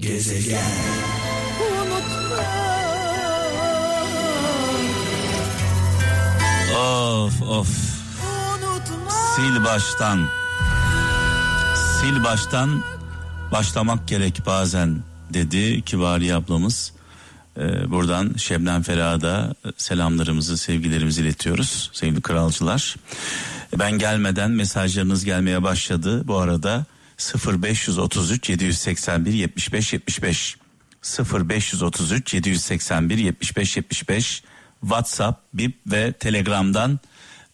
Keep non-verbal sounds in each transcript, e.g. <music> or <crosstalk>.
Gezegen. Of of. Sil baştan. Sil baştan başlamak gerek bazen dedi Kibari ablamız. Ee, buradan Şebnem Ferah'a selamlarımızı, sevgilerimizi iletiyoruz sevgili kralcılar. Ben gelmeden mesajlarınız gelmeye başladı. Bu arada 0533 781 75 75 0533 781 75 75 WhatsApp, Bip ve Telegram'dan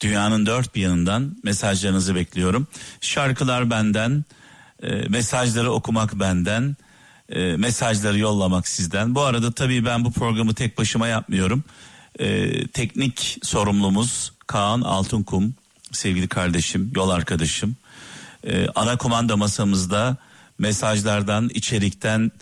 dünyanın dört bir yanından mesajlarınızı bekliyorum. Şarkılar benden, e, mesajları okumak benden, e, mesajları yollamak sizden. Bu arada tabii ben bu programı tek başıma yapmıyorum. E, teknik sorumlumuz Kaan Altunkum, sevgili kardeşim, yol arkadaşım. E, ana komanda masamızda mesajlardan, içerikten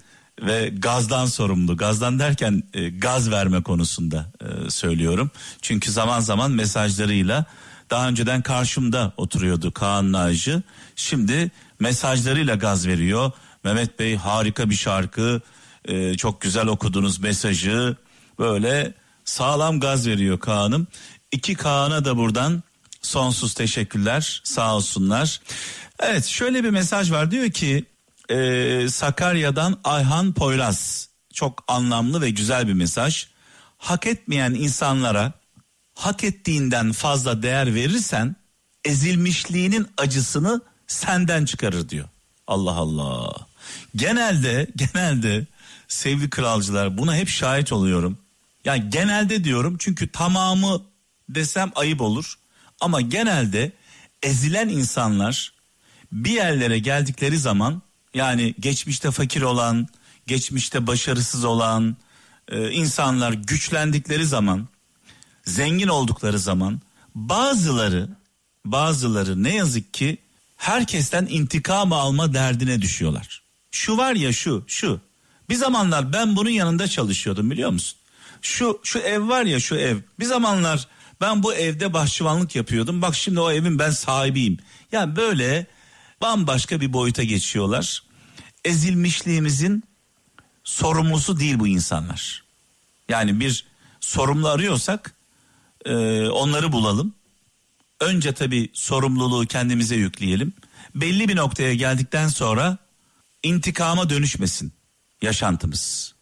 ve gazdan sorumlu. Gazdan derken e, gaz verme konusunda e, söylüyorum. Çünkü zaman zaman mesajlarıyla daha önceden karşımda oturuyordu Kaan Naci. Şimdi mesajlarıyla gaz veriyor. Mehmet Bey harika bir şarkı. E, çok güzel okudunuz mesajı. Böyle sağlam gaz veriyor Kaan'ım. İki Kaan'a da buradan sonsuz teşekkürler. Sağ olsunlar. Evet şöyle bir mesaj var diyor ki e, Sakarya'dan Ayhan Poyraz çok anlamlı ve güzel bir mesaj. Hak etmeyen insanlara hak ettiğinden fazla değer verirsen ezilmişliğinin acısını senden çıkarır diyor. Allah Allah. Genelde <laughs> genelde sevgili kralcılar buna hep şahit oluyorum. Yani genelde diyorum çünkü tamamı desem ayıp olur. Ama genelde ezilen insanlar bir yerlere geldikleri zaman yani geçmişte fakir olan, geçmişte başarısız olan e, insanlar güçlendikleri zaman, zengin oldukları zaman bazıları bazıları ne yazık ki herkesten intikam alma derdine düşüyorlar. Şu var ya şu, şu. Bir zamanlar ben bunun yanında çalışıyordum biliyor musun? Şu şu ev var ya şu ev. Bir zamanlar ben bu evde bahçıvanlık yapıyordum. Bak şimdi o evin ben sahibiyim. Yani böyle bambaşka bir boyuta geçiyorlar. Ezilmişliğimizin sorumlusu değil bu insanlar. Yani bir sorumlu arıyorsak e, onları bulalım. Önce tabii sorumluluğu kendimize yükleyelim. Belli bir noktaya geldikten sonra intikama dönüşmesin yaşantımız.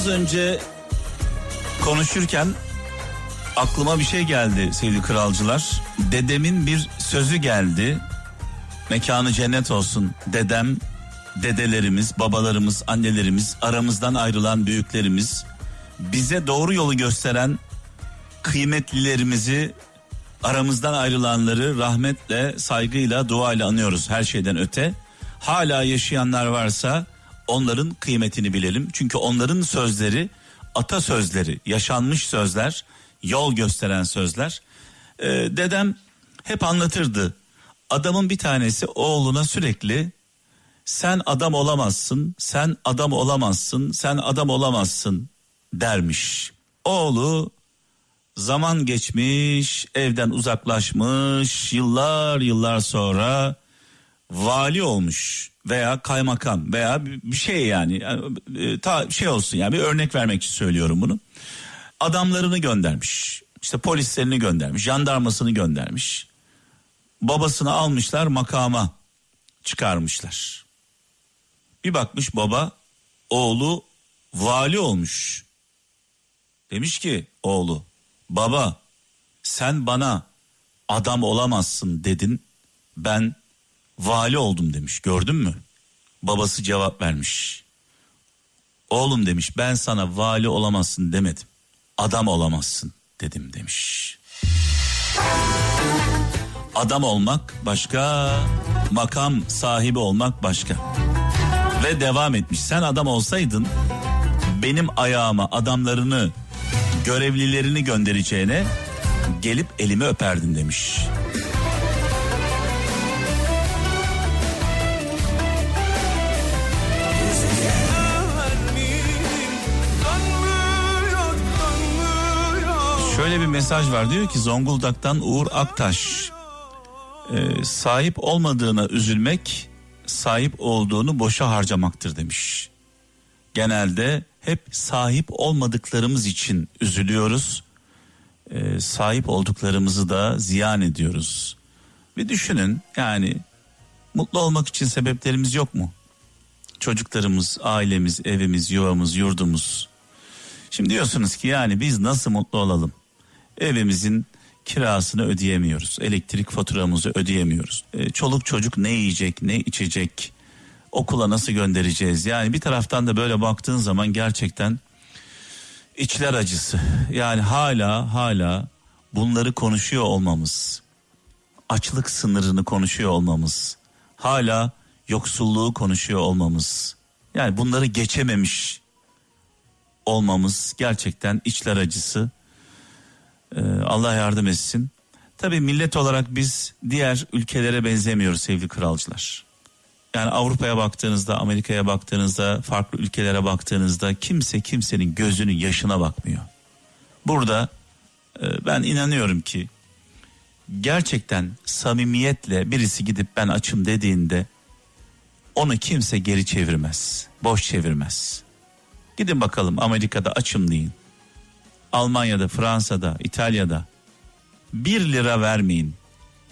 Az önce konuşurken aklıma bir şey geldi sevgili kralcılar. Dedemin bir sözü geldi. Mekanı cennet olsun. Dedem, dedelerimiz, babalarımız, annelerimiz, aramızdan ayrılan büyüklerimiz, bize doğru yolu gösteren kıymetlilerimizi, aramızdan ayrılanları rahmetle, saygıyla, duayla anıyoruz her şeyden öte. Hala yaşayanlar varsa onların kıymetini bilelim. Çünkü onların sözleri atasözleri, yaşanmış sözler, yol gösteren sözler. Ee, dedem hep anlatırdı. Adamın bir tanesi oğluna sürekli sen adam olamazsın, sen adam olamazsın, sen adam olamazsın dermiş. Oğlu zaman geçmiş, evden uzaklaşmış, yıllar yıllar sonra vali olmuş veya kaymakam veya bir şey yani, yani e, ta şey olsun yani bir örnek vermek için söylüyorum bunu. Adamlarını göndermiş. işte polislerini göndermiş, jandarmasını göndermiş. Babasını almışlar makama çıkarmışlar. Bir bakmış baba oğlu vali olmuş. Demiş ki oğlu baba sen bana adam olamazsın dedin. Ben vali oldum demiş gördün mü? Babası cevap vermiş. Oğlum demiş ben sana vali olamazsın demedim. Adam olamazsın dedim demiş. Adam olmak başka, makam sahibi olmak başka. Ve devam etmiş. Sen adam olsaydın benim ayağıma adamlarını, görevlilerini göndereceğine gelip elimi öperdin demiş. Şöyle bir mesaj var diyor ki Zonguldak'tan Uğur Aktaş e, sahip olmadığına üzülmek sahip olduğunu boşa harcamaktır demiş. Genelde hep sahip olmadıklarımız için üzülüyoruz. E, sahip olduklarımızı da ziyan ediyoruz. Bir düşünün yani mutlu olmak için sebeplerimiz yok mu? Çocuklarımız, ailemiz, evimiz, yuvamız, yurdumuz. Şimdi diyorsunuz ki yani biz nasıl mutlu olalım? Evimizin kirasını ödeyemiyoruz. Elektrik faturamızı ödeyemiyoruz. E, çoluk çocuk ne yiyecek, ne içecek? Okula nasıl göndereceğiz? Yani bir taraftan da böyle baktığın zaman gerçekten içler acısı. Yani hala hala bunları konuşuyor olmamız, açlık sınırını konuşuyor olmamız, hala yoksulluğu konuşuyor olmamız. Yani bunları geçememiş olmamız gerçekten içler acısı. Ee, Allah yardım etsin. Tabii millet olarak biz diğer ülkelere benzemiyoruz sevgili kralcılar. Yani Avrupa'ya baktığınızda, Amerika'ya baktığınızda, farklı ülkelere baktığınızda kimse kimsenin gözünün yaşına bakmıyor. Burada e, ben inanıyorum ki gerçekten samimiyetle birisi gidip ben açım dediğinde onu kimse geri çevirmez. Boş çevirmez. Gidin bakalım Amerika'da açım deyin. Almanya'da, Fransa'da, İtalya'da bir lira vermeyin.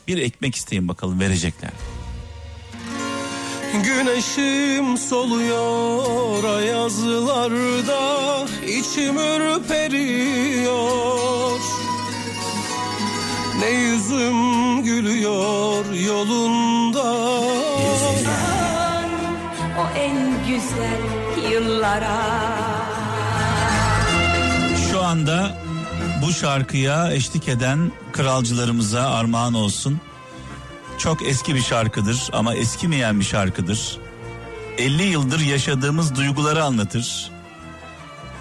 Bir ekmek isteyin bakalım verecekler. Güneşim soluyor ayazlarda içim ürperiyor Ne yüzüm gülüyor yolunda Yüzünden o en güzel yıllara anda bu şarkıya eşlik eden kralcılarımıza armağan olsun. Çok eski bir şarkıdır ama eskimeyen bir şarkıdır. 50 yıldır yaşadığımız duyguları anlatır.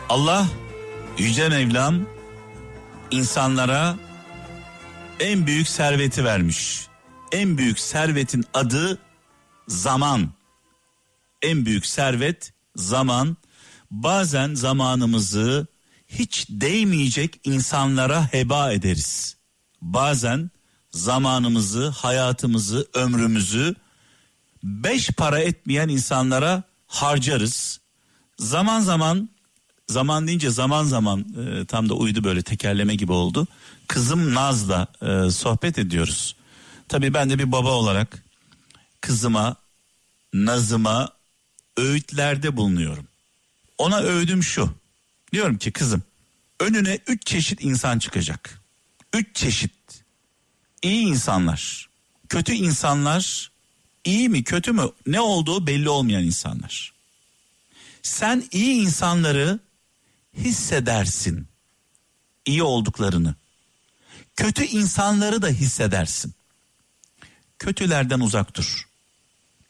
Allah yüce Mevlam insanlara en büyük serveti vermiş. En büyük servetin adı zaman. En büyük servet zaman. Bazen zamanımızı hiç değmeyecek insanlara heba ederiz. Bazen zamanımızı, hayatımızı, ömrümüzü beş para etmeyen insanlara harcarız. Zaman zaman zaman deyince zaman zaman e, tam da uydu böyle tekerleme gibi oldu. Kızım Naz'la e, sohbet ediyoruz. Tabii ben de bir baba olarak kızıma, Naz'ıma öğütlerde bulunuyorum. Ona öğüdüm şu. Diyorum ki kızım önüne üç çeşit insan çıkacak. Üç çeşit iyi insanlar, kötü insanlar, iyi mi kötü mü ne olduğu belli olmayan insanlar. Sen iyi insanları hissedersin. iyi olduklarını. Kötü insanları da hissedersin. Kötülerden uzak dur.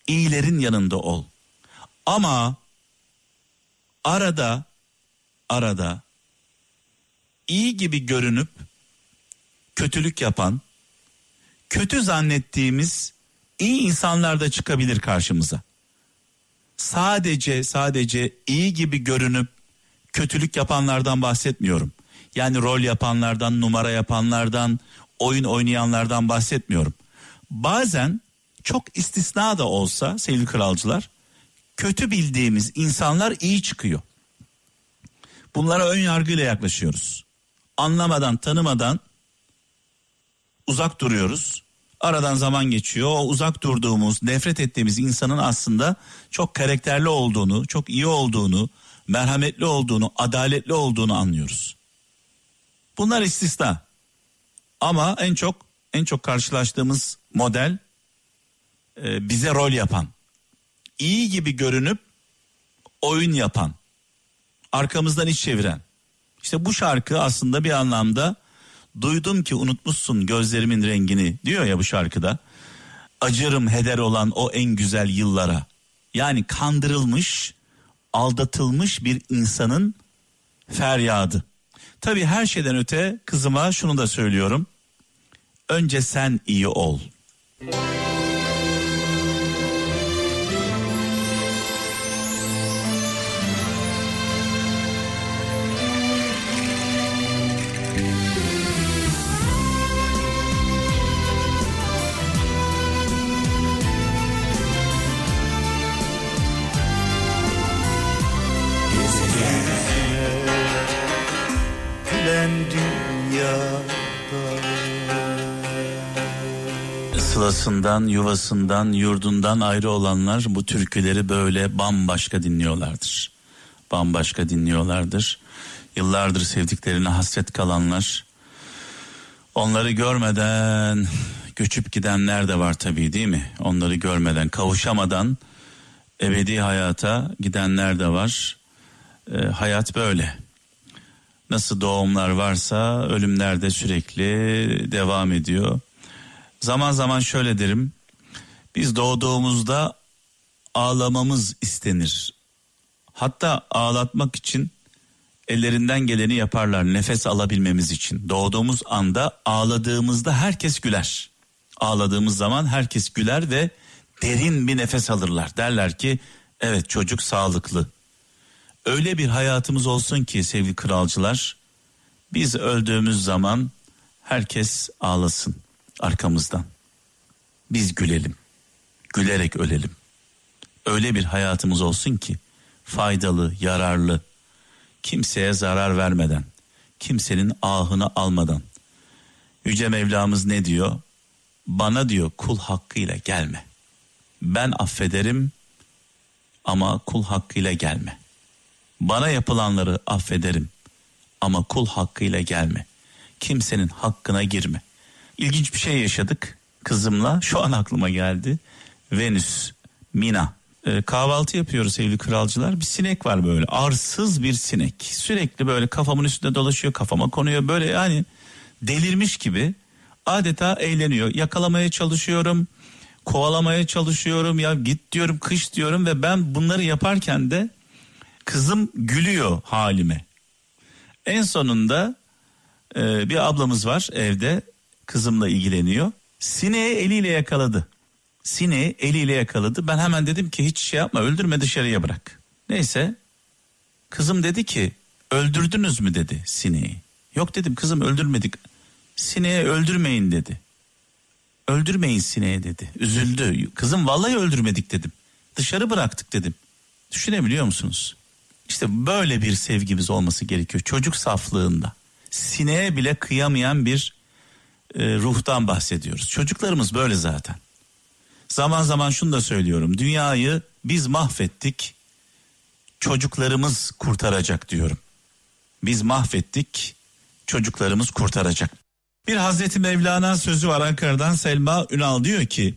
İyilerin yanında ol. Ama arada arada iyi gibi görünüp kötülük yapan, kötü zannettiğimiz iyi insanlar da çıkabilir karşımıza. Sadece sadece iyi gibi görünüp kötülük yapanlardan bahsetmiyorum. Yani rol yapanlardan, numara yapanlardan, oyun oynayanlardan bahsetmiyorum. Bazen çok istisna da olsa sevgili kralcılar kötü bildiğimiz insanlar iyi çıkıyor. Bunlara ön yargıyla yaklaşıyoruz. Anlamadan, tanımadan uzak duruyoruz. Aradan zaman geçiyor. O uzak durduğumuz, nefret ettiğimiz insanın aslında çok karakterli olduğunu, çok iyi olduğunu, merhametli olduğunu, adaletli olduğunu anlıyoruz. Bunlar istisna. Ama en çok en çok karşılaştığımız model e, bize rol yapan, iyi gibi görünüp oyun yapan, arkamızdan iş çeviren. İşte bu şarkı aslında bir anlamda duydum ki unutmuşsun gözlerimin rengini diyor ya bu şarkıda. Acırım heder olan o en güzel yıllara. Yani kandırılmış, aldatılmış bir insanın feryadı. Tabii her şeyden öte kızıma şunu da söylüyorum. Önce sen iyi ol. gülen Sılasından, yuvasından, yurdundan ayrı olanlar bu türküleri böyle bambaşka dinliyorlardır. Bambaşka dinliyorlardır. Yıllardır sevdiklerine hasret kalanlar, onları görmeden göçüp gidenler de var tabii değil mi? Onları görmeden, kavuşamadan ebedi hayata gidenler de var. E, hayat böyle. Nasıl doğumlar varsa ölümler de sürekli devam ediyor. Zaman zaman şöyle derim. Biz doğduğumuzda ağlamamız istenir. Hatta ağlatmak için ellerinden geleni yaparlar nefes alabilmemiz için. Doğduğumuz anda ağladığımızda herkes güler. Ağladığımız zaman herkes güler ve derin bir nefes alırlar. Derler ki evet çocuk sağlıklı. Öyle bir hayatımız olsun ki sevgili kralcılar biz öldüğümüz zaman herkes ağlasın arkamızdan. Biz gülelim. Gülerek ölelim. Öyle bir hayatımız olsun ki faydalı, yararlı, kimseye zarar vermeden, kimsenin ahını almadan. Yüce Mevlamız ne diyor? Bana diyor kul hakkıyla gelme. Ben affederim ama kul hakkıyla gelme. Bana yapılanları affederim ama kul hakkıyla gelme. Kimsenin hakkına girme. İlginç bir şey yaşadık kızımla. Şu an aklıma geldi. Venüs, Mina. Ee, kahvaltı yapıyoruz sevgili kralcılar. Bir sinek var böyle. Arsız bir sinek. Sürekli böyle kafamın üstünde dolaşıyor. Kafama konuyor. Böyle yani delirmiş gibi adeta eğleniyor. Yakalamaya çalışıyorum. Kovalamaya çalışıyorum. Ya git diyorum kış diyorum ve ben bunları yaparken de kızım gülüyor halime. En sonunda e, bir ablamız var evde kızımla ilgileniyor. Sineği eliyle yakaladı. Sineği eliyle yakaladı. Ben hemen dedim ki hiç şey yapma öldürme dışarıya bırak. Neyse kızım dedi ki öldürdünüz mü dedi sineği. Yok dedim kızım öldürmedik. Sineği öldürmeyin dedi. Öldürmeyin sineği dedi. Üzüldü. Kızım vallahi öldürmedik dedim. Dışarı bıraktık dedim. Düşünebiliyor musunuz? İşte böyle bir sevgimiz olması gerekiyor. Çocuk saflığında. Sineğe bile kıyamayan bir e, ruhtan bahsediyoruz. Çocuklarımız böyle zaten. Zaman zaman şunu da söylüyorum. Dünyayı biz mahvettik. Çocuklarımız kurtaracak diyorum. Biz mahvettik. Çocuklarımız kurtaracak. Bir Hazreti Mevlana sözü var Ankara'dan Selma Ünal diyor ki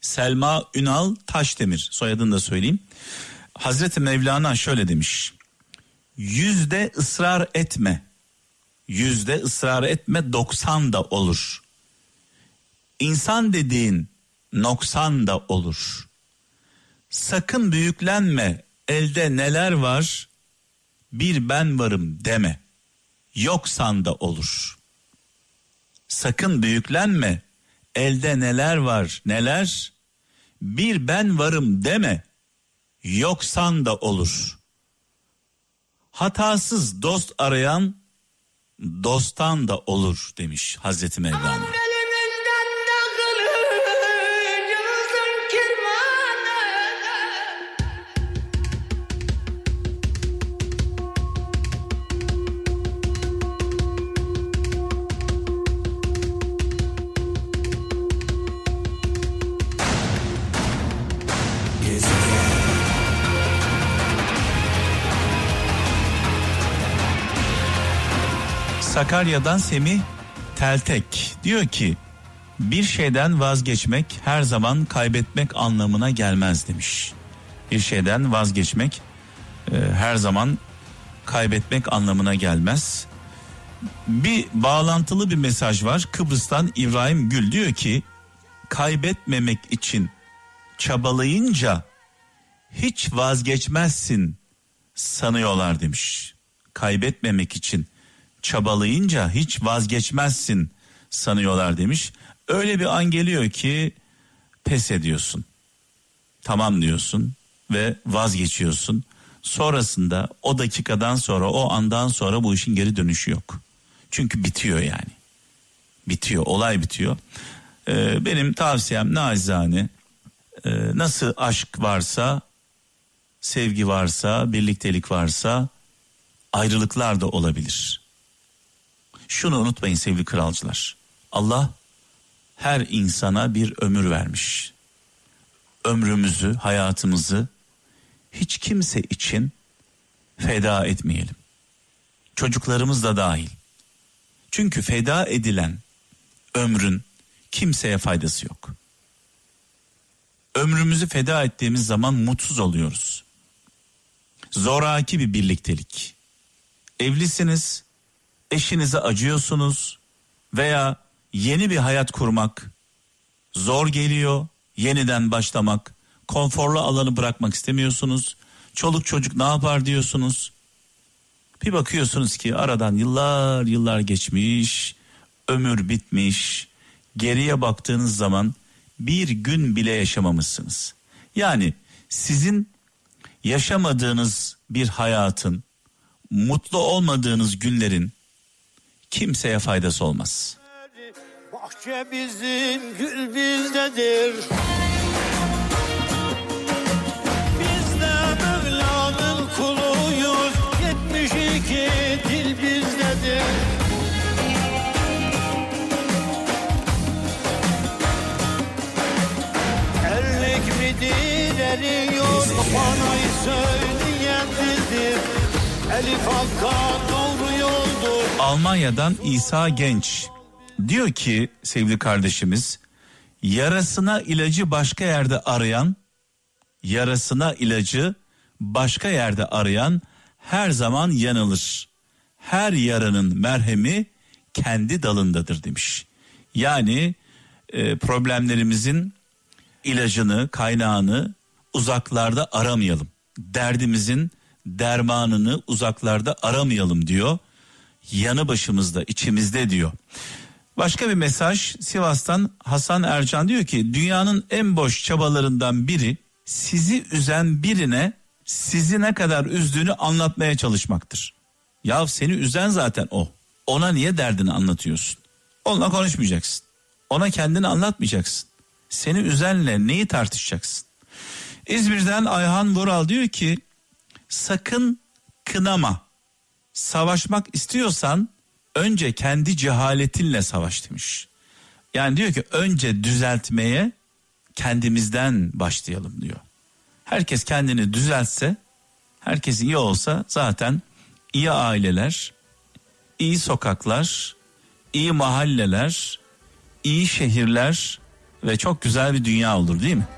Selma Ünal Taşdemir soyadını da söyleyeyim. Hazreti Mevlana şöyle demiş. Yüzde ısrar etme yüzde ısrar etme doksan da olur. İnsan dediğin noksan da olur. Sakın büyüklenme elde neler var bir ben varım deme. Yoksan da olur. Sakın büyüklenme elde neler var neler bir ben varım deme. Yoksan da olur. Hatasız dost arayan dosttan da olur demiş Hazreti Mevlana. Sakarya'dan Semih Teltek diyor ki bir şeyden vazgeçmek her zaman kaybetmek anlamına gelmez demiş. Bir şeyden vazgeçmek e, her zaman kaybetmek anlamına gelmez. Bir bağlantılı bir mesaj var. Kıbrıs'tan İbrahim Gül diyor ki kaybetmemek için çabalayınca hiç vazgeçmezsin sanıyorlar demiş. Kaybetmemek için çabalayınca hiç vazgeçmezsin sanıyorlar demiş. Öyle bir an geliyor ki pes ediyorsun. Tamam diyorsun ve vazgeçiyorsun. Sonrasında o dakikadan sonra o andan sonra bu işin geri dönüşü yok. Çünkü bitiyor yani. Bitiyor olay bitiyor. Ee, benim tavsiyem nacizane e, nasıl aşk varsa sevgi varsa, birliktelik varsa ayrılıklar da olabilir. Şunu unutmayın sevgili kralcılar. Allah her insana bir ömür vermiş. Ömrümüzü, hayatımızı hiç kimse için feda etmeyelim. Çocuklarımız da dahil. Çünkü feda edilen ömrün kimseye faydası yok. Ömrümüzü feda ettiğimiz zaman mutsuz oluyoruz. Zoraki bir birliktelik. Evlisiniz, eşinize acıyorsunuz veya yeni bir hayat kurmak zor geliyor, yeniden başlamak, konforlu alanı bırakmak istemiyorsunuz. Çoluk çocuk ne yapar diyorsunuz. Bir bakıyorsunuz ki aradan yıllar yıllar geçmiş, ömür bitmiş. Geriye baktığınız zaman bir gün bile yaşamamışsınız. Yani sizin yaşamadığınız bir hayatın, mutlu olmadığınız günlerin kimseye faydası olmaz. Bahçe bizim, gül bizdedir. Biz de Mevla'nın kuluyuz. 72 dil bizdedir. Erlik midir eriyor Bana söyleyen dildir Elif Hakka doğru yoldur Almanya'dan İsa Genç diyor ki sevgili kardeşimiz yarasına ilacı başka yerde arayan yarasına ilacı başka yerde arayan her zaman yanılır. Her yaranın merhemi kendi dalındadır demiş. Yani e, problemlerimizin ilacını, kaynağını uzaklarda aramayalım. Derdimizin dermanını uzaklarda aramayalım diyor. Yanı başımızda, içimizde diyor. Başka bir mesaj Sivas'tan Hasan Ercan diyor ki dünyanın en boş çabalarından biri sizi üzen birine sizi ne kadar üzdüğünü anlatmaya çalışmaktır. Ya seni üzen zaten o. Ona niye derdini anlatıyorsun? Onunla konuşmayacaksın. Ona kendini anlatmayacaksın. Seni üzenle neyi tartışacaksın? İzmir'den Ayhan Vural diyor ki sakın kınama. Savaşmak istiyorsan önce kendi cehaletinle savaş demiş. Yani diyor ki önce düzeltmeye kendimizden başlayalım diyor. Herkes kendini düzeltse, herkes iyi olsa zaten iyi aileler, iyi sokaklar, iyi mahalleler, iyi şehirler ve çok güzel bir dünya olur değil mi?